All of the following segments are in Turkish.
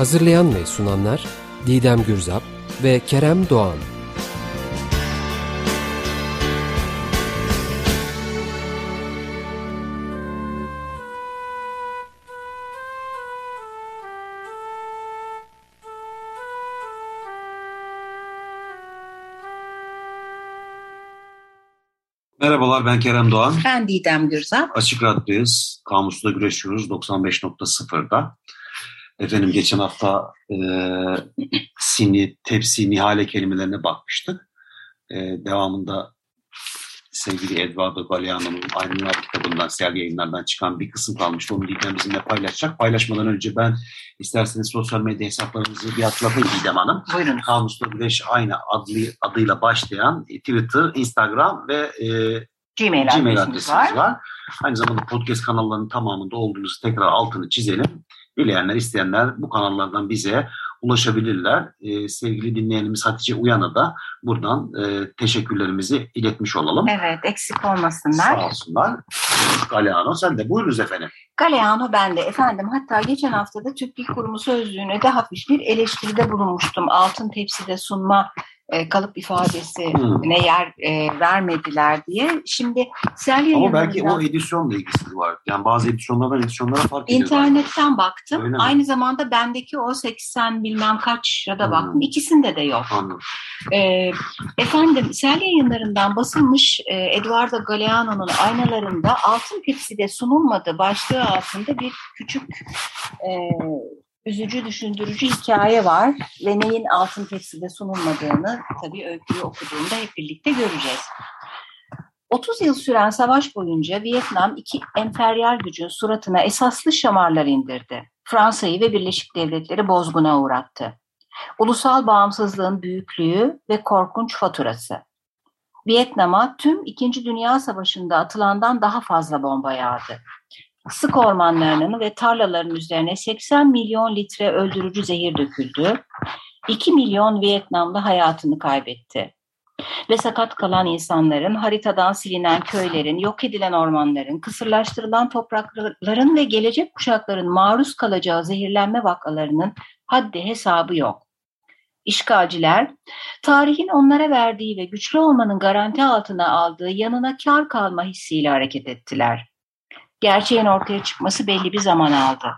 Hazırlayan ve sunanlar Didem Gürzap ve Kerem Doğan. Merhabalar ben Kerem Doğan. Ben Didem Gürzap. Açık Radyo'dayız. Kamus'ta güreşiyoruz 95.0'da. Efendim geçen hafta e, sini, tepsi, nihale kelimelerine bakmıştık. E, devamında sevgili Eduardo Galeano'nun Aydınlar kitabından, Sel yayınlardan çıkan bir kısım kalmıştı. Onu Didem bizimle paylaşacak. Paylaşmadan önce ben isterseniz sosyal medya hesaplarımızı bir hatırlatayım Didem Hanım. Buyurun. Kamus'ta Güneş aynı adlı, adıyla başlayan Twitter, Instagram ve e, Gmail, Gmail adresimiz adresimiz var. var. Aynı zamanda podcast kanallarının tamamında olduğunuzu tekrar altını çizelim. Dileyenler, isteyenler bu kanallardan bize ulaşabilirler. Ee, sevgili dinleyenimiz Hatice Uyan'a da buradan e, teşekkürlerimizi iletmiş olalım. Evet, eksik olmasınlar. Sağ olsunlar. Galeano sen de buyurunuz efendim. Galeano ben de efendim. Hatta geçen haftada Türk Dil Kurumu sözlüğüne de hafif bir eleştiride bulunmuştum. Altın tepside sunma e, kalıp ifadesine Hmm. yer e, vermediler diye. Şimdi Sel Ama belki yayınlarından o edisyonla ilgisi var. Yani bazı edisyonlardan edisyonlara fark ediyor. internetten baktım. Öyle mi? Aynı zamanda bendeki o 80 bilmem kaç ya da Hmm. baktım. İkisinde de yok. Anladım. Ee, efendim Sel yayınlarından basılmış e, Eduardo Galeano'nun aynalarında altın tepside sunulmadı başlığı altında bir küçük e, üzücü düşündürücü hikaye var ve neyin altın tepside sunulmadığını tabii öyküyü okuduğumda hep birlikte göreceğiz. 30 yıl süren savaş boyunca Vietnam iki emperyal gücün suratına esaslı şamarlar indirdi. Fransa'yı ve Birleşik Devletleri bozguna uğrattı ulusal bağımsızlığın büyüklüğü ve korkunç faturası. Vietnam'a tüm İkinci Dünya Savaşı'nda atılandan daha fazla bomba yağdı. Sık ormanlarının ve tarlaların üzerine 80 milyon litre öldürücü zehir döküldü. 2 milyon Vietnamlı hayatını kaybetti. Ve sakat kalan insanların, haritadan silinen köylerin, yok edilen ormanların, kısırlaştırılan toprakların ve gelecek kuşakların maruz kalacağı zehirlenme vakalarının haddi hesabı yok. İşgalciler, tarihin onlara verdiği ve güçlü olmanın garanti altına aldığı yanına kar kalma hissiyle hareket ettiler. Gerçeğin ortaya çıkması belli bir zaman aldı.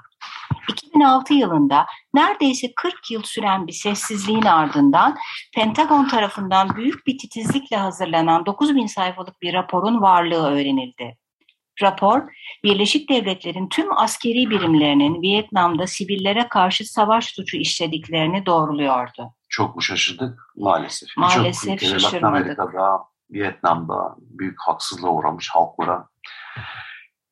2006 yılında neredeyse 40 yıl süren bir sessizliğin ardından Pentagon tarafından büyük bir titizlikle hazırlanan 9000 sayfalık bir raporun varlığı öğrenildi. Rapor, Birleşik Devletler'in tüm askeri birimlerinin Vietnam'da sivillere karşı savaş suçu işlediklerini doğruluyordu. Çok mu şaşırdık? Maalesef. Maalesef Latin şaşırmadık. Amerika'da, Vietnam'da büyük haksızlığa uğramış halklara.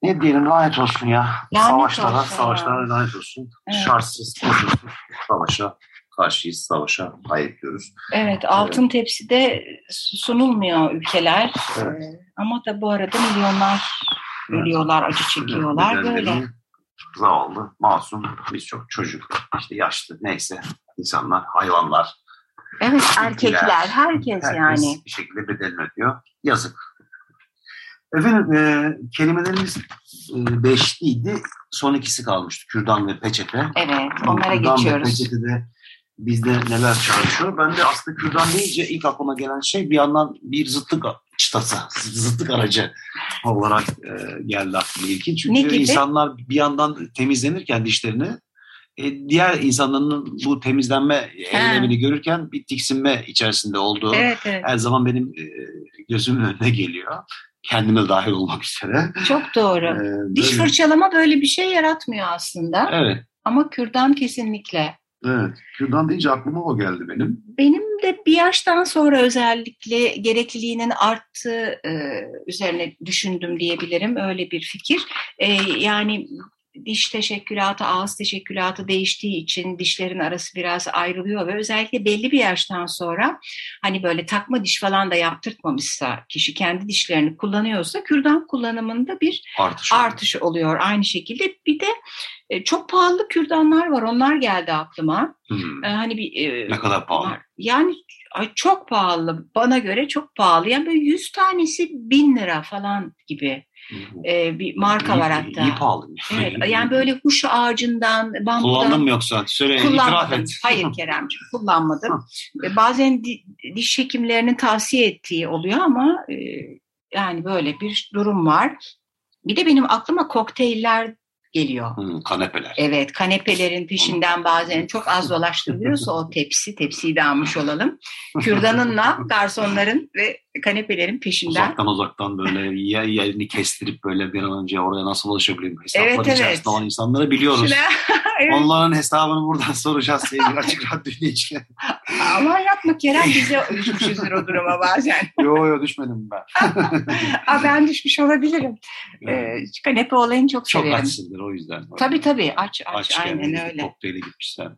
Ne diyelim lanet olsun ya. Lanet savaşlara, olsun savaşlara ya. lanet olsun. Evet. Şartsız, koşulsuz savaşa karşıyız, savaşa hayır diyoruz. Evet, altın tepside sunulmuyor ülkeler Evet. Ee, ama da bu arada milyonlar ölüyorlar, acı çekiyorlar Nedenleri böyle. Zavallı, masum, birçok çocuk, işte yaşlı, neyse insanlar, hayvanlar. Evet, erkekler, herkes, Herkes yani. bir şekilde bedelini ödüyor. Yazık. Efendim e, kelimelerimiz e, beşliydi. Son ikisi kalmıştı. Kürdan ve peçete. Evet, onlara Kürdan ve geçiyoruz. peçetede bizde neler çağrışıyor? Ben de aslında kürdan deyince ilk aklıma gelen şey bir yandan bir zıtlık çıtası, zıtlık aracı olarak e, geldi aklıma ilkin. Çünkü insanlar bir yandan temizlenirken dişlerini e, diğer insanların bu temizlenme eylemini görürken bir tiksinme içerisinde olduğu Evet, evet. her zaman benim e, gözümün önüne geliyor. Kendime dahil olmak üzere. Çok doğru. E, Diş böyle- fırçalama böyle bir şey yaratmıyor aslında. Evet, Ama kürdan kesinlikle. evet. Kürdan deyince aklıma o geldi benim. Benim de bir yaştan sonra özellikle gerekliliğinin arttığı e, üzerine düşündüm diyebilirim. Öyle bir fikir. E, yani diş teşekkülatı, ağız teşekkülatı değiştiği için dişlerin arası biraz ayrılıyor ve özellikle belli bir yaştan sonra hani böyle takma diş falan da yaptırtmamışsa kişi kendi dişlerini kullanıyorsa kürdan kullanımında bir Artış. artış oluyor aynı şekilde. Bir de e, çok pahalı kürdanlar var. Onlar geldi aklıma. Hmm. E, hani bir e, Ne kadar pahalı. Yani ay, çok pahalı. Bana göre çok pahalı. Yani böyle 100 tanesi bin lira falan gibi e, bir marka İyi- var hatta. İyi pahalı. Evet, yani böyle huş ağacından, bambudan Kullandın mı yoksa? Söyle itiraf et. Hayır Keremciğim kullanmadım. E, Bazen di- diş hekimlerinin tavsiye ettiği oluyor ama e, yani böyle bir durum var. Bir de benim aklıma kokteyller geliyor. Hmm, kanepeler. Evet kanepelerin peşinden bazen çok az dolaştırılıyorsa o tepsi, tepsiyi de almış olalım. Kürdanınla garsonların ve kanepelerin peşinden. Uzaktan uzaktan böyle ya yerini kestirip böyle bir an önce oraya nasıl ulaşabilirim? Hesaplar Evet, evet. içerisinde olan insanları biliyoruz. Şuna- Evet. Onların hesabını buradan soracağız sevgili Açık Radyo dinleyiciler. Aman yapma Kerem bize düşmüşüzdür o duruma bazen. yo yo düşmedim ben. Aa, ben düşmüş olabilirim. Ee, kanepe olayını çok, Çok severim. açsındır o yüzden. Tabii tabii aç aç, Aç aynen öyle. Kokteyle gitmişler.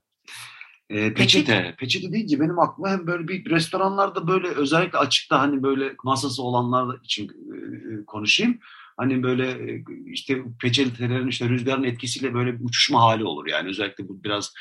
Ee, peçete. Peçete deyince benim aklıma hem böyle bir restoranlarda böyle özellikle açıkta hani böyle masası olanlar için e, konuşayım. Hani böyle e, işte peçetelerin işte rüzgarın etkisiyle böyle bir uçuşma hali olur yani. Özellikle bu biraz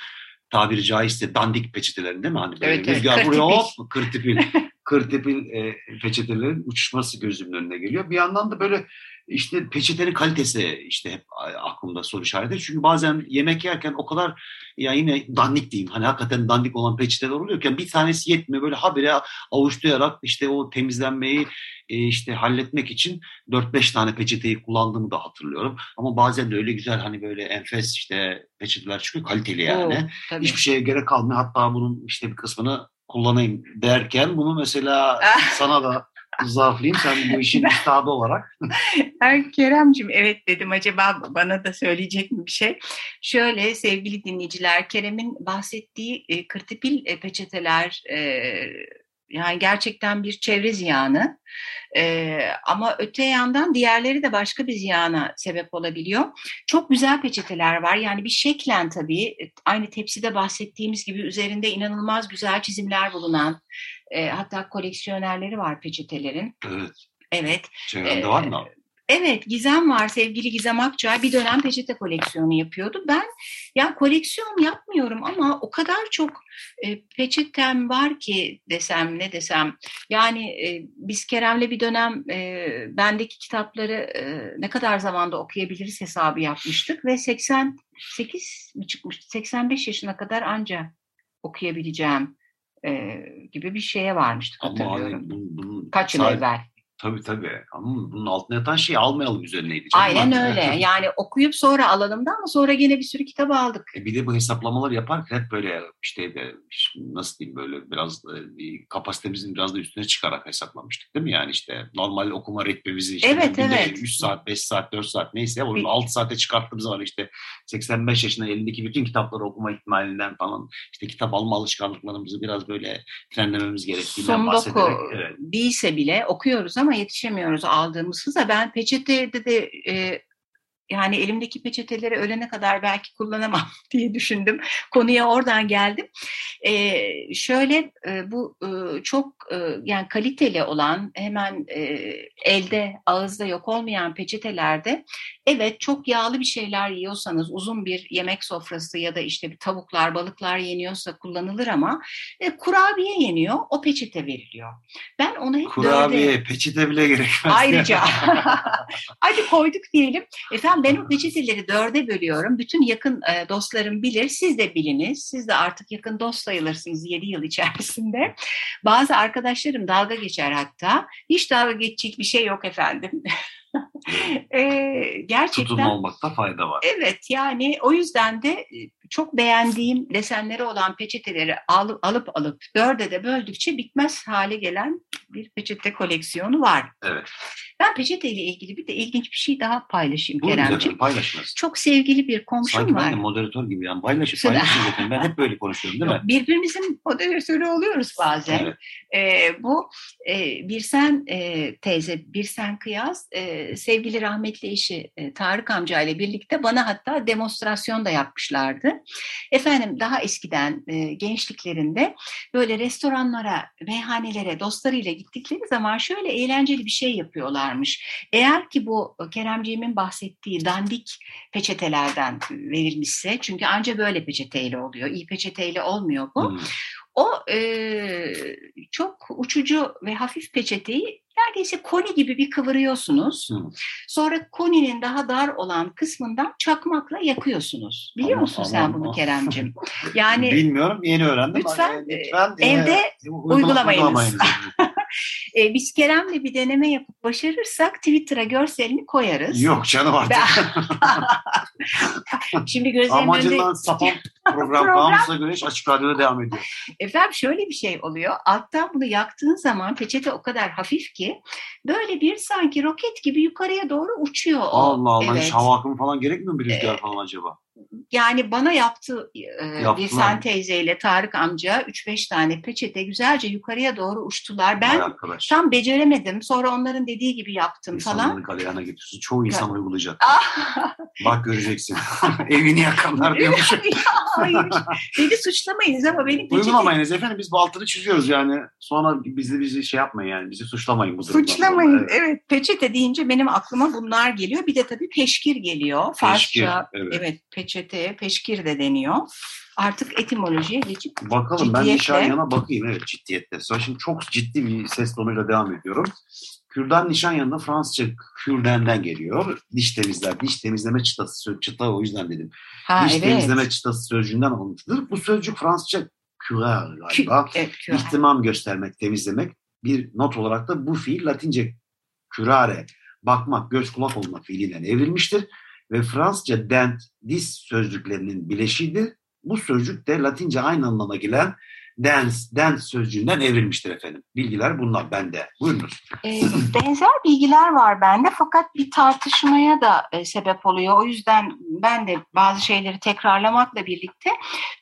tabiri caizse dandik peçetelerin değil mi? Hani böyle Evet, evet, rüzgar kırtipil. buraya hop kırtipil. kırtipil e, peçetelerin uçuşması gözümün önüne geliyor. Bir yandan da böyle işte peçetenin kalitesi işte hep aklımda soru işareti. Çünkü bazen yemek yerken o kadar ya yine dandik diyeyim. Hani hakikaten dandik olan peçeteler oluyorken bir tanesi yetmiyor. Böyle habire avuçlayarak işte o temizlenmeyi e, işte halletmek için 4-5 tane peçeteyi kullandığımı da hatırlıyorum. Ama bazen de öyle güzel hani böyle enfes işte peçeteler çıkıyor kaliteli yani. Oo, tabii. Hiçbir şeye gerek kalmıyor. Hatta bunun işte bir kısmını kullanayım derken bunu mesela sana da zarflayayım. Sen bu işin üstadı olarak. Keremcim evet dedim acaba bana da söyleyecek mi bir şey? Şöyle sevgili dinleyiciler Kerem'in bahsettiği e, kırtipil e, peçeteler e, yani gerçekten bir çevre ziyanı. E, ama öte yandan diğerleri de başka bir ziyana sebep olabiliyor. Çok güzel peçeteler var. Yani bir şeklen tabii e, aynı tepside bahsettiğimiz gibi üzerinde inanılmaz güzel çizimler bulunan e, hatta koleksiyonerleri var peçetelerin. Evet. Evet. Çevrende var mı? Evet Gizem var sevgili Gizem Akçay bir dönem peçete koleksiyonu yapıyordu. Ben ya koleksiyon yapmıyorum ama o kadar çok e, peçetem var ki desem ne desem. Yani e, biz Kerem'le bir dönem e, bendeki kitapları e, ne kadar zamanda okuyabiliriz hesabı yapmıştık ve 88 mi çıkmıştı 85 yaşına kadar anca okuyabileceğim e, gibi bir şeye varmıştık Ama hatırlıyorum. hani bunun, bunun Kaç yıl sadece- evvel. Tabii tabii. Ama bunun altına yatan şeyi almayalım üzerineydi. canım. Aynen öyle. Yani okuyup sonra alalım da ama sonra gene bir sürü kitap aldık. E bir de bu hesaplamalar yaparken hep böyle işte de nasıl diyeyim böyle biraz da bir kapasitemizin biraz da üstüne çıkarak hesaplamıştık değil mi? Yani işte normal okuma ritmimizi işte Evet, evet. 3 saat, 5 saat, 4 saat neyse onu Bir- 6 saate çıkarttığımız zaman işte 85 yaşında elindeki bütün kitapları okuma ihtimalinden falan işte kitap alma alışkanlıklarımızı biraz böyle frenlememiz gerektiğinden Son bahsederek. doku Evet. değilse bile okuyoruz ama yetişemiyoruz aldığımız hıza. Ben peçetede de e, yani elimdeki peçeteleri ölene kadar belki kullanamam diye düşündüm. Konuya oradan geldim. E, şöyle e, bu e, çok e, yani kaliteli olan hemen e, elde ağızda yok olmayan peçetelerde evet çok yağlı bir şeyler yiyorsanız uzun bir yemek sofrası ya da işte bir tavuklar balıklar yeniyorsa kullanılır ama e, kurabiye yeniyor o peçete veriliyor. Ben onu hep dörde- Kurabiye, peçete bile gerekmez. Ayrıca hadi koyduk diyelim. Efendim ben o peçeteleri dörde bölüyorum. Bütün yakın e, dostlarım bilir. Siz de biliniz. Siz de artık yakın dost sayılırsınız 7 yıl içerisinde. Bazı arkadaşlarım dalga geçer hatta. Hiç dalga geçecek bir şey yok efendim. e, gerçekten Tutumlu olmakta fayda var. Evet yani o yüzden de e, çok beğendiğim desenleri olan peçeteleri alıp alıp alıp dörde de böldükçe bitmez hale gelen bir peçete koleksiyonu var. Evet. Ben peçeteyle ilgili bir de ilginç bir şey daha paylaşayım Keremciğim. paylaşmaz. Çok sevgili bir komşum Sanki var. ben de moderatör gibi yani paylaşıp paylaşın zaten. Ben hep böyle konuşuyorum değil mi? Birbirimizin moderatörü oluyoruz bazen. Evet. Ee, bu e, Birsen e, teyze, Birsen Kıyas e, sevgili rahmetli eşi e, Tarık amca ile birlikte bana hatta demonstrasyon da yapmışlardı. Efendim daha eskiden e, gençliklerinde böyle restoranlara, meyhanelere dostlarıyla gittikleri zaman şöyle eğlenceli bir şey yapıyorlarmış. Eğer ki bu Keremciğimin bahsettiği dandik peçetelerden verilmişse çünkü anca böyle peçeteyle oluyor. İyi peçeteyle olmuyor bu. Hmm. O e, çok uçucu ve hafif peçeteyi neredeyse koni gibi bir kıvırıyorsunuz. Hı. Sonra koninin daha dar olan kısmından çakmakla yakıyorsunuz. Biliyor aman, musun sen bunu Keremcim? Yani bilmiyorum yeni öğrendim. Lütfen, lütfen e, evde e, uygulamayınız. uygulamayınız. E, biz Kerem'le bir deneme yapıp başarırsak Twitter'a görselini koyarız. Yok canım artık. Şimdi gözlerimin Amacından önünde... sapan program, program. Bağımsız'a Güneş Açık Radyo'da devam ediyor. Efendim şöyle bir şey oluyor. Alttan bunu yaktığın zaman peçete o kadar hafif ki böyle bir sanki roket gibi yukarıya doğru uçuyor. Allah Allah evet. hiç hava akımı falan gerekmiyor mu bir rüzgar ee, falan acaba? Yani bana yaptı e, bir sen teyzeyle Tarık amca 3-5 tane peçete güzelce yukarıya doğru uçtular. Ben tam beceremedim. Sonra onların dediği gibi yaptım İnsanların falan. İnsanların galeyana getiriyorsun. Çoğu insan ya. uygulayacak. Ah! Bak göreceksin. Evini yakanlar diyormuş. Hayır. Beni suçlamayınız ama benim peçete... Uygulamayınız efendim. Biz bu altını çiziyoruz yani. Sonra bizi bizi şey yapmayın yani. Bizi suçlamayın bu durumda. Suçlamayın. Evet. evet. Peçete deyince benim aklıma bunlar geliyor. Bir de tabii peşkir geliyor. Peşkir. Farsça. Evet. evet peçeteye peşkir de deniyor. Artık etimolojiye geçip Bakalım ciddiyetle... ben Nişanyan'a bakayım evet ciddiyetle. Sonra şimdi çok ciddi bir ses tonuyla devam ediyorum. Kürdan Nişanyan'da Fransızca Kürden'den geliyor. Diş temizler, diş temizleme çıtası, çıta o yüzden dedim. Ha, diş evet. temizleme çıtası sözcüğünden alınmıştır. Bu sözcük Fransızca kürer galiba. Kü, evet, kürer. İhtimam göstermek, temizlemek. Bir not olarak da bu fiil Latince kürare, bakmak, göz kulak olma fiilinden evrilmiştir ve Fransızca dent, diş sözcüklerinin bileşiğidir. Bu sözcük de Latince aynı anlama gelen dance, dance sözcüğünden evrilmiştir efendim. Bilgiler bunlar bende. Buyurunuz. E, benzer bilgiler var bende fakat bir tartışmaya da e, sebep oluyor. O yüzden ben de bazı şeyleri tekrarlamakla birlikte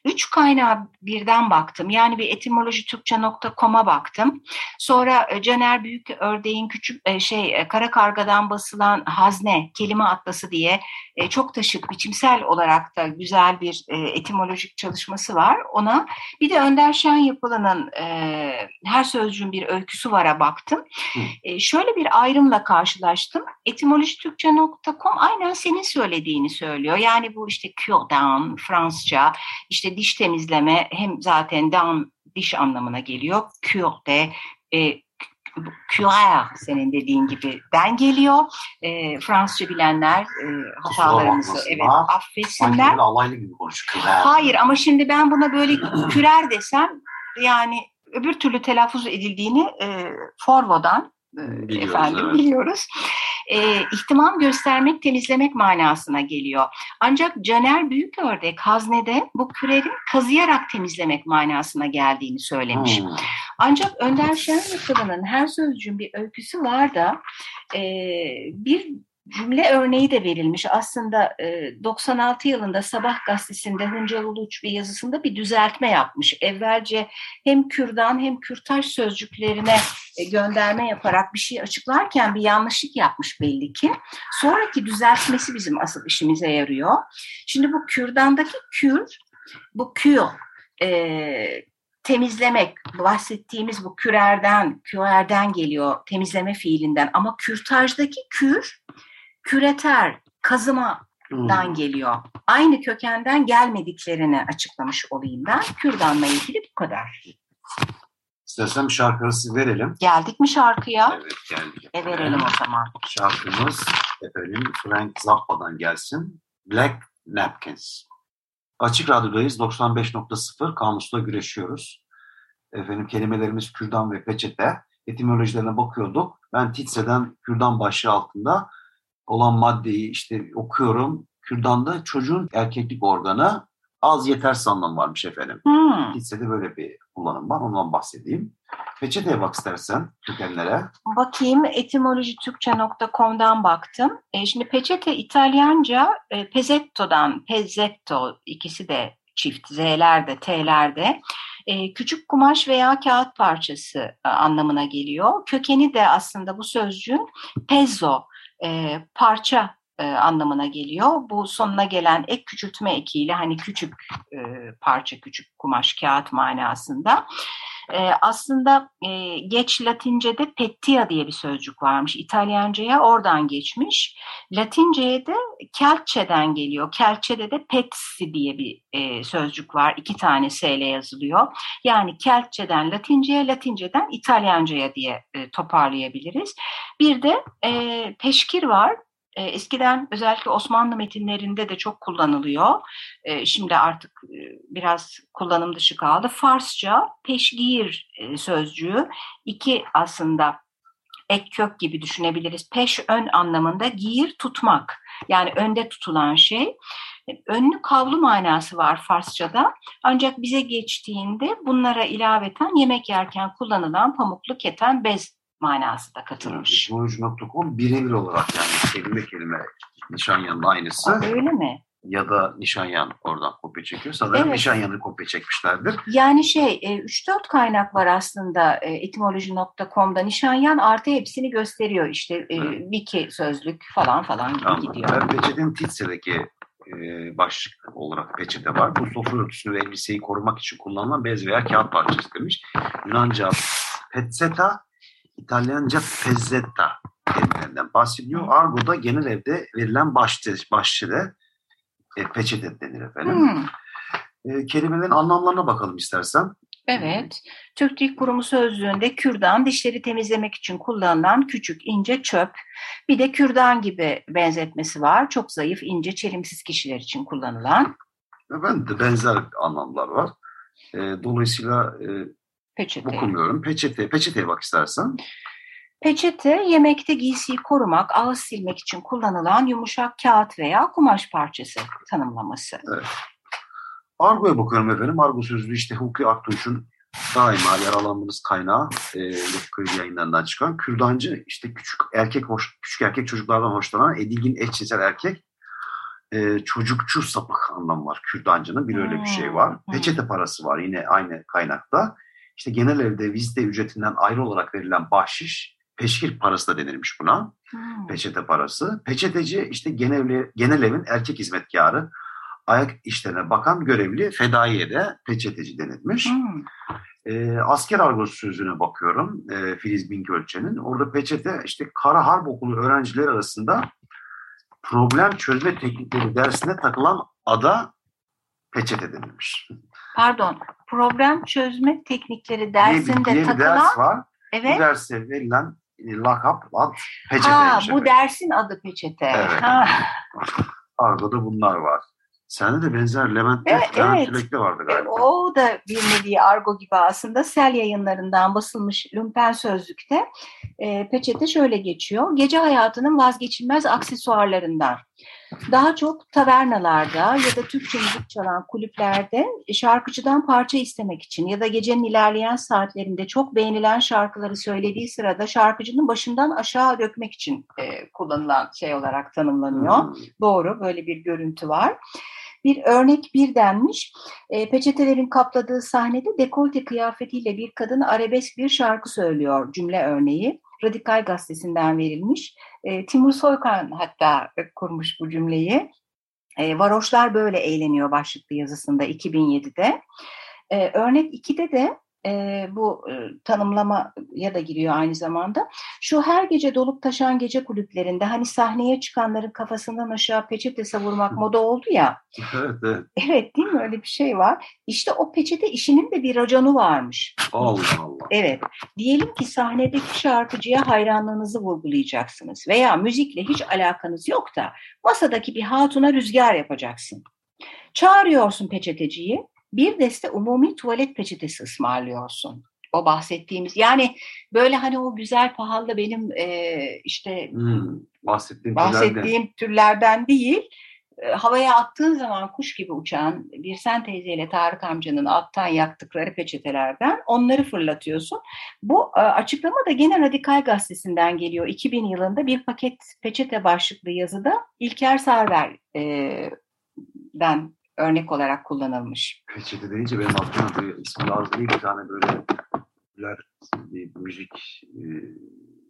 üç kaynağa birden baktım. Yani bir etimoloji Türkçe.com'a baktım. Sonra e, Caner Büyük Ördeğin küçük e, şey Kara Karga'dan basılan Hazne kelime atlası diye çok taşık biçimsel olarak da güzel bir etimolojik çalışması var. Ona bir de Önder Şen Yapılı'nın e, her sözcüğün bir öyküsü vara baktım. E, şöyle bir ayrımla karşılaştım. Etimolojitürkçe.com aynen senin söylediğini söylüyor. Yani bu işte cure Fransızca, işte diş temizleme hem zaten down diş anlamına geliyor. Cure de e, curer senin dediğin gibi ben geliyor. E, Fransızca bilenler e, hatalarımızı evet affetsinler. alaylı gibi konuşuyor. Hayır ama şimdi ben buna böyle kürer desem yani öbür türlü telaffuz edildiğini e, Forvo'dan e, biliyoruz, efendim evet. biliyoruz. E, ihtimam göstermek, temizlemek manasına geliyor. Ancak Caner büyük ördek haznede bu kürerin kazıyarak temizlemek manasına geldiğini söylemiş. Hmm. Ancak Önder Şenlikılı'nın her sözcüğün bir öyküsü var da e, bir cümle örneği de verilmiş. Aslında 96 yılında Sabah gazetesinde Hıncal Uluç bir yazısında bir düzeltme yapmış. Evvelce hem Kürdan hem Kürtaş sözcüklerine gönderme yaparak bir şey açıklarken bir yanlışlık yapmış belli ki. Sonraki düzeltmesi bizim asıl işimize yarıyor. Şimdi bu Kürdan'daki kür, bu kür, e, temizlemek, bahsettiğimiz bu kürerden, kürerden geliyor, temizleme fiilinden. Ama kürtajdaki kür, küreter, kazımadan hmm. geliyor. Aynı kökenden gelmediklerini açıklamış olayım ben. Kürdanla ilgili bu kadar. İstersen bir şarkı arası verelim. Geldik mi şarkıya? Evet geldik. E verelim o zaman. Şarkımız efendim Frank Zappa'dan gelsin. Black Napkins. Açık Radyo'dayız. 95.0 Kamus'la güreşiyoruz. Efendim kelimelerimiz kürdan ve peçete. Etimolojilerine bakıyorduk. Ben Titse'den kürdan başlığı altında olan maddeyi işte okuyorum. Kürdanda çocuğun erkeklik organı az yetersiz anlamı varmış efendim. Hmm. Hissede böyle bir kullanım var. Ondan bahsedeyim. Peçeteye bak istersen kökenlere. Bakayım etimolojitürkçe.com'dan baktım. E, şimdi peçete İtalyanca e, pezzetto'dan, pezzetto ikisi de çift Z'lerde, T'lerde. E, küçük kumaş veya kağıt parçası e, anlamına geliyor. Kökeni de aslında bu sözcüğün pezzo e, parça e, anlamına geliyor. Bu sonuna gelen ek küçültme ekiyle hani küçük e, parça, küçük kumaş, kağıt manasında. E, aslında e, geç Latince'de pettia diye bir sözcük varmış. İtalyanca'ya oradan geçmiş. Latince'ye de Kelçe'den geliyor. Kelçe'de de petsi diye bir e, sözcük var. İki tane S ile yazılıyor. Yani Kelçe'den Latince'ye, Latinceden İtalyanca'ya diye e, toparlayabiliriz. Bir de e, peşkir var. E, eskiden özellikle Osmanlı metinlerinde de çok kullanılıyor. E, şimdi artık e, biraz kullanım dışı kaldı. Farsça peşgir e, sözcüğü iki aslında ek kök gibi düşünebiliriz. Peş ön anlamında giyir tutmak. Yani önde tutulan şey. Önlü kavlu manası var Farsçada. Ancak bize geçtiğinde bunlara ilaveten yemek yerken kullanılan pamuklu keten bez manası da katılmış. Teknoloji.com birebir olarak yani kelime kelime Nişanyan'ın aynısı. Aa, öyle mi? Ya da Nişanyan oradan kopya çekiyor. Sanırım Evet. Nişanyan'ı kopya çekmişlerdir. Yani şey e, 3-4 kaynak var aslında e, etimoloji.com'da. Nişanyan artı hepsini gösteriyor. İşte e, Evet. wiki sözlük falan falan gibi Anladım. gidiyor. Ben peçetenin Titse'deki e, başlık olarak peçete var. Bu sofra örtüsünü ve elbiseyi korumak için kullanılan bez veya kağıt parçası demiş. Yunanca pezzetta, İtalyanca pezzetta kelimelerinden bahsediyor. Argo'da genel evde verilen başçı, başçıda e, peçete denir efendim. Hmm, E, kelimelerin anlamlarına bakalım istersen. evet. Türk Dil Kurumu sözlüğünde kürdan dişleri temizlemek için kullanılan küçük ince çöp. Bir de kürdan gibi benzetmesi var. Çok zayıf, ince, çelimsiz kişiler için kullanılan ben de benzer anlamlar var. E, dolayısıyla e, peçete. okumuyorum. Peçete, peçeteye bak istersen. Peçete yemekte giysiyi korumak, ağız silmek için kullanılan yumuşak kağıt veya kumaş parçası tanımlaması. Argo'ya bakıyorum efendim. Argo sözlüğü işte Hukuki Aktunç'un daima yaralandığımız kaynağı e, Yapı yayınlarından çıkan kürdancı işte küçük erkek hoş, küçük erkek çocuklardan hoşlanan edilgin eşcinsel erkek e, çocukçu sapık anlamı var kürdancının bir öyle bir şey var. Hmm. Peçete parası var yine aynı kaynakta. İşte genel evde vizite ücretinden ayrı olarak verilen bahşiş peşkir parası da denilmiş buna Hmm. peçete parası. Peçeteci işte genel, genel evin erkek hizmetkarı, ayak işlerine bakan görevli fedaiye de peçeteci denilmiş. Hmm. E, asker argosu sözüne bakıyorum e, Filiz Bingölçen'in. Orada peçete işte Kara Harp Okulu öğrencileri arasında problem çözme teknikleri dersine takılan ada peçete denilmiş. Pardon, problem çözme teknikleri dersinde diye takılan, ders var. Bu evet. derse verilen e, lakap ad Ha, peçeteymiş. bu dersin adı peçete. Evet. Ha, Argo'da bunlar var. Sende de benzer Levent'te Evet, Levent evet. Tülek'te vardı E, galiba. O da bir nevi argo gibi aslında sel yayınlarından basılmış Lümpen Sözlük'te e, peçete şöyle geçiyor. Gece hayatının vazgeçilmez aksesuarlarından. Daha çok tavernalarda ya da Türkçe müzik çalan kulüplerde şarkıcıdan parça istemek için ya da gecenin ilerleyen saatlerinde çok beğenilen şarkıları söylediği sırada şarkıcının başından aşağı dökmek için e, kullanılan şey olarak tanımlanıyor. Hmm. Doğru böyle bir görüntü var. Bir örnek bir denmiş. E, peçetelerin kapladığı sahnede dekolte kıyafetiyle bir kadın arabesk bir şarkı söylüyor cümle örneği. Radikal gazetesinden verilmiş. E, Timur Soykan hatta kurmuş bu cümleyi. E, Varoşlar böyle eğleniyor başlıklı yazısında 2007'de. E, örnek 2'de de e, bu e, tanımlamaya da giriyor aynı zamanda. Şu her gece dolup taşan gece kulüplerinde hani sahneye çıkanların kafasından aşağı peçete savurmak moda oldu ya. Evet, evet. Evet değil mi öyle bir şey var. İşte o peçete işinin de bir raconu varmış. Allah Allah. Evet diyelim ki sahnedeki şarkıcıya hayranlığınızı vurgulayacaksınız veya müzikle hiç alakanız yok da masadaki bir hatuna rüzgar yapacaksın. Çağırıyorsun peçeteciyi bir deste umumi tuvalet peçetesi ısmarlıyorsun. O bahsettiğimiz yani böyle hani o güzel pahalı benim e, işte Hmm, bahsettiğim bahsettiğim türlerden değil. e, Havaya attığın zaman kuş gibi uçan bir sen teyzeyle Tarık amcanın alttan yaktıkları peçetelerden onları fırlatıyorsun. Bu e, açıklama da gene Radikal Gazetesi'nden geliyor. 2000 yılında bir paket peçete başlıklı yazıda İlker Sarver'den örnek olarak kullanılmış. Peçete deyince benim aklıma bir ismi lazım değil bir tane böyle bir müzik e,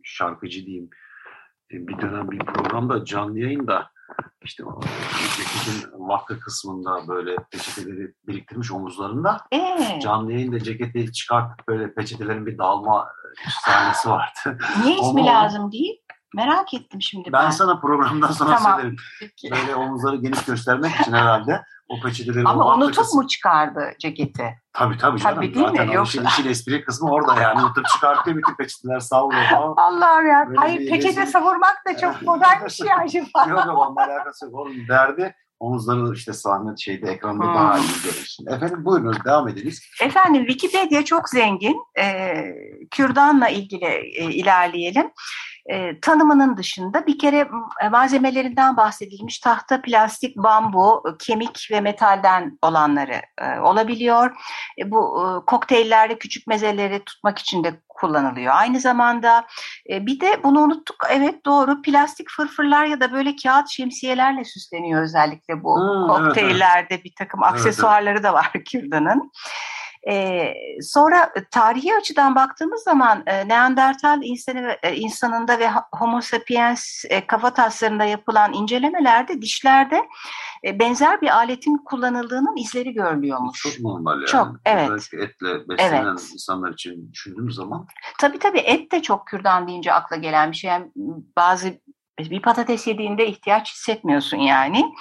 şarkıcı diyeyim. bir dönem bir programda canlı yayında işte ceketin vakka kısmında böyle peçeteleri biriktirmiş omuzlarında. Ee, Canlı yayında ceketi çıkartıp böyle peçetelerin bir dalma sahnesi vardı. niye ismi lazım değil? Merak ettim şimdi ben. Ben sana programdan sonra Tamam. söylerim. Peki. Böyle omuzları geniş göstermek için herhalde o peçeteleri o Ama unutup kısmı- mu çıkardı ceketi? Tabii tabii canım. Tabii değil mi? Zaten o Yoksa- işin, işin espri kısmı orada yani. Unutup çıkartıyor bütün peçeteler savruluyor falan. Allah'ım ya. Böyle Hayır peçete rezil- savurmak da çok modern bir şey acaba. Yok yok onunla alakası yok. Onun derdi omuzları işte sahne şeyde ekranda Hmm. daha iyi görürsün. Efendim buyurunuz devam ediniz. Efendim Wikipedia çok zengin. Ee, Kürdan'la ilgili e, ilerleyelim. Ee, tanımının dışında bir kere m- malzemelerinden bahsedilmiş tahta, plastik, bambu, kemik ve metalden olanları e, olabiliyor. E, bu e, kokteyllerde küçük mezeleri tutmak için de kullanılıyor. Aynı zamanda e, bir de bunu unuttuk. Evet doğru plastik fırfırlar ya da böyle kağıt şemsiyelerle süsleniyor özellikle bu Hmm, evet, kokteyllerde bir takım Evet, aksesuarları da var kürdanın. Sonra e, tarihi açıdan baktığımız zaman e, Neandertal insanı, e, insanında ve Homo sapiens e, kafa taslarında yapılan incelemelerde dişlerde e, benzer bir aletin kullanıldığının izleri görülüyormuş. Çok normal yani. Çok, evet. Özellikle etle beslenen Evet. insanlar için düşündüğümüz zaman Tabii tabii et de çok kürdan deyince akla gelen bir şey. Yani bazı bir patates yediğinde ihtiyaç hissetmiyorsun yani.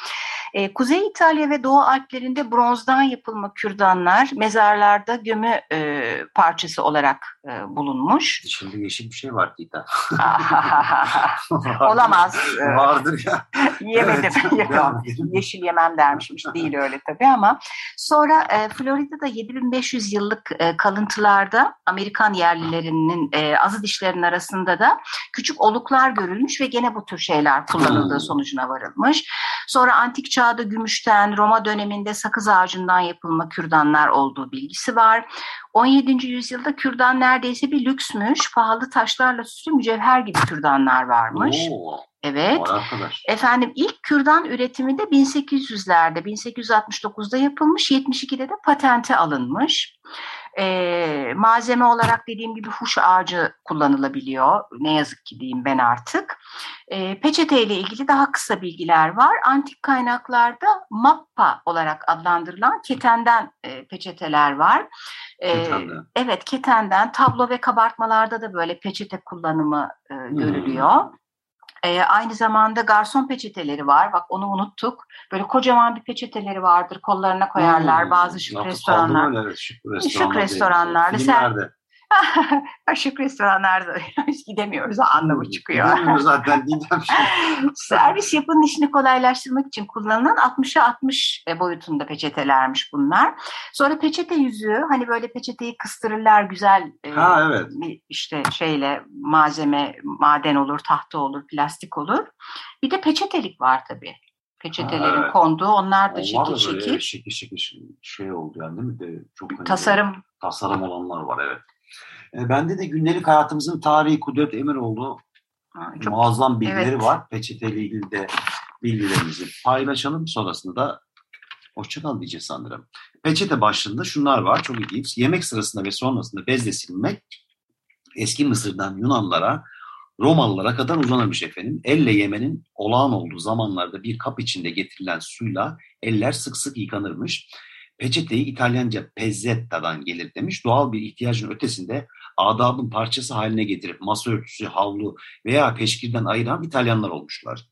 Ee, Kuzey İtalya ve Doğu Alplerinde bronzdan yapılma kürdanlar mezarlarda gömü e, parçası olarak e, bulunmuş. içinde yeşil bir şey var Dita. Olamaz. Vardır ya. Yemedim. Evet. Yeşil yemem dermişmiş. Değil öyle tabii ama. Sonra e, Florida'da 7500 yıllık e, kalıntılarda Amerikan yerlilerinin e, azı dişlerinin arasında da küçük oluklar görülmüş ve gene bu tür şeyler kullanıldığı Hmm. sonucuna varılmış. Sonra antik çağda gümüşten, Roma döneminde sakız ağacından yapılma kürdanlar olduğu bilgisi var. 17. yüzyılda kürdan neredeyse bir lüksmüş. Pahalı taşlarla süslü mücevher gibi kürdanlar varmış. Oo, Evet. Efendim ilk kürdan üretimi de 1800'lerde, 1869'da yapılmış, 72'de de patente alınmış. Ee, malzeme olarak dediğim gibi huş ağacı kullanılabiliyor. Ne yazık ki diyeyim ben artık. Ee, peçete ile ilgili daha kısa bilgiler var. Antik kaynaklarda mappa olarak adlandırılan ketenden e, peçeteler var. Ketenden. evet ketenden tablo ve kabartmalarda da böyle peçete kullanımı e, görülüyor. Ee, aynı zamanda garson peçeteleri var. Bak onu unuttuk. Böyle kocaman bir peçeteleri vardır. Kollarına koyarlar Hmm, bazı şık lafı restoranlar. öyle şık restoranlar. değil. restoranlarda. Sen-. şık restoranlarda hiç gidemiyoruz. Anlamı çıkıyor. Gidemiyor zaten Didem. Servis yapının işini kolaylaştırmak için kullanılan 60'a 60 boyutunda peçetelermiş bunlar. Sonra peçete yüzüğü hani böyle peçeteyi kıstırırlar güzel e, Ha evet. işte şeyle malzeme maden olur, tahta olur, plastik olur. Bir de peçetelik var tabii. Peçetelerin Ha, evet. konduğu onlar da şekil şekil. şekil şekil şey oldu yani değil mi? De, çok hani Tasarım tasarım olanlar var evet. E, bende de gündelik hayatımızın tarihi Kudret Emiroğlu çok muazzam bilgileri evet. var. Peçeteyle ilgili de bilgilerimizi paylaşalım. Sonrasında da hoşçakal diyeceğiz sanırım. Peçete başlığında şunlar var. Çok ilginç. Yemek sırasında ve sonrasında bezle silmek eski Mısır'dan Yunanlara Romalılara kadar uzanırmış efendim. Elle yemenin olağan olduğu zamanlarda bir kap içinde getirilen suyla eller sık sık yıkanırmış. Peçeteyi İtalyanca pezzetta'dan gelir demiş. Doğal bir ihtiyacın ötesinde adabın parçası haline getirip masa örtüsü, havlu veya peşkirden ayıran İtalyanlar olmuşlar.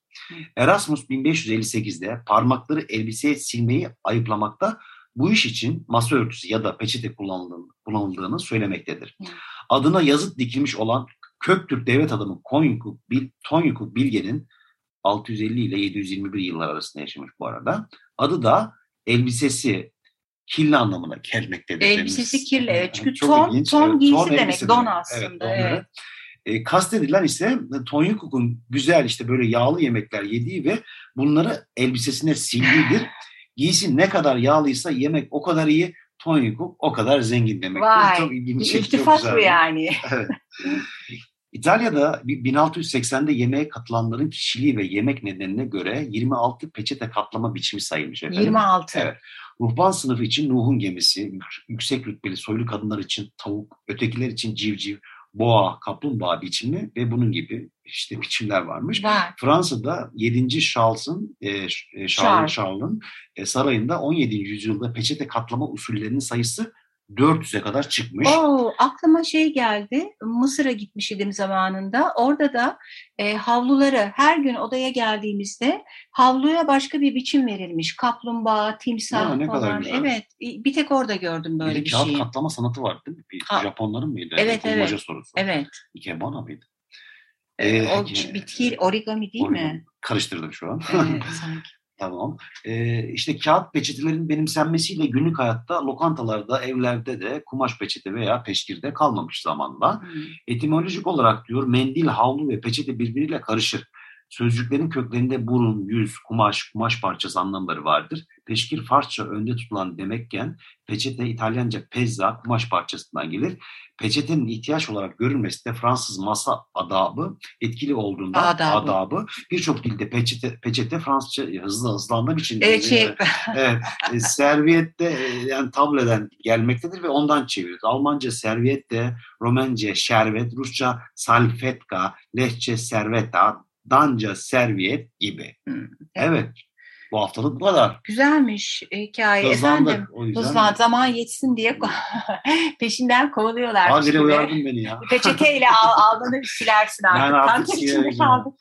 Erasmus 1558'de parmakları elbiseye silmeyi ayıplamakta bu iş için masa örtüsü ya da peçete kullanıldığını, kullanıldığını söylemektedir. Adına yazıt dikilmiş olan Köktürk devlet adamı Konyukuk, Tonyukuk Bilge'nin 650 ile 721 yıllar arasında yaşamış bu arada. Adı da elbisesi kirli anlamına gelmektedir. Elbisesi kirli, evet. Çünkü Çok ton- ilginç. ton giysi demek, elbise don demek. aslında, donları. evet. E, kastedilen ise Tonyukuk'un güzel işte böyle yağlı yemekler yediği ve bunları elbisesine sildiğidir. Giysi ne kadar yağlıysa yemek o kadar iyi, Tonyukuk o kadar zengin demektir. Vay, çok ilginç. bir şey, iltifat bu yani. Evet. İtalya'da 1680'de yemeğe katılanların kişiliği ve yemek nedenine göre 26 peçete katlama biçimi sayılmış efendim. 26. Evet. Ruhban sınıfı için Nuh'un gemisi, yük- yüksek rütbeli soylu kadınlar için tavuk, ötekiler için civciv, boğa, kaplumbağa biçimi ve bunun gibi işte biçimler varmış. Var. Fransa'da 7. Charles'ın e, Charles Charles. Charles'ın e, sarayında 17. yüzyılda peçete katlama usullerinin sayısı 400'e kadar çıkmış. Oo, aklıma şey geldi. Mısır'a gitmiş idim zamanında. Orada da e, havluları her gün odaya geldiğimizde havluya başka bir biçim verilmiş. Kaplumbağa, timsah Ya, ne kadar falan. güzel. Evet. Bir tek orada gördüm Bir böyle de bir kağıt şeyi. katlama sanatı var değil mi? Bir Ha. Japonların mıydı? Evet, Bulmaca evet. sorusu. Evet. Ikebana mıydı? Ee, o bitki origami değil mi? Karıştırdım şu an. Evet, sanki. Tamam. Ee, işte kağıt peçetelerin benimsenmesiyle günlük hayatta lokantalarda, evlerde de kumaş peçete veya peşkirde kalmamış zamanla. Hmm. Etimolojik olarak diyor mendil, havlu ve peçete birbiriyle karışır. Sözcüklerin köklerinde burun, yüz, kumaş, kumaş parçası anlamları vardır. Peşkir Farsça önde tutulan demekken peçete İtalyanca pezza kumaş parçasından gelir. Peçetenin ihtiyaç olarak görülmesi de Fransız masa adabı etkili olduğundan Adabı. adabı. Birçok dilde peçete, peçete Fransızca hızlı hızlandığım için Evet şey evet, e, serviette e, yani tableden gelmektedir ve ondan çeviriyoruz. Almanca serviet de, Romence şerbet, Rusça salfetka, Lehçe serveta, Danca serviet gibi. Hmm, Evet. Bu haftalık bu kadar. güzelmiş hikaye efendim. Hızlandık. O yüzden. Hızlan zaman yetsin diye peşinden kovalıyorlar. Habire uyardın beni ya. Peçeteyle al, alnını silersin artık. Ben artık Kanter içinde sileceğim. kaldık.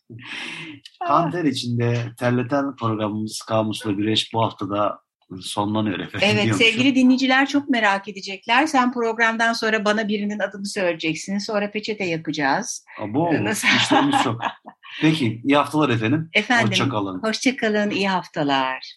Kanter içinde terleten programımız Kamusla Güreş bu haftada sonlanıyor efendim. Evet sevgili dinleyiciler çok merak edecekler. Sen programdan sonra bana birinin adını söyleyeceksin. Sonra peçete yakacağız. Abo, Nasıl? işlerimiz çok. Peki iyi haftalar efendim. Efendim Hoşçakalın. hoşçakalın iyi haftalar.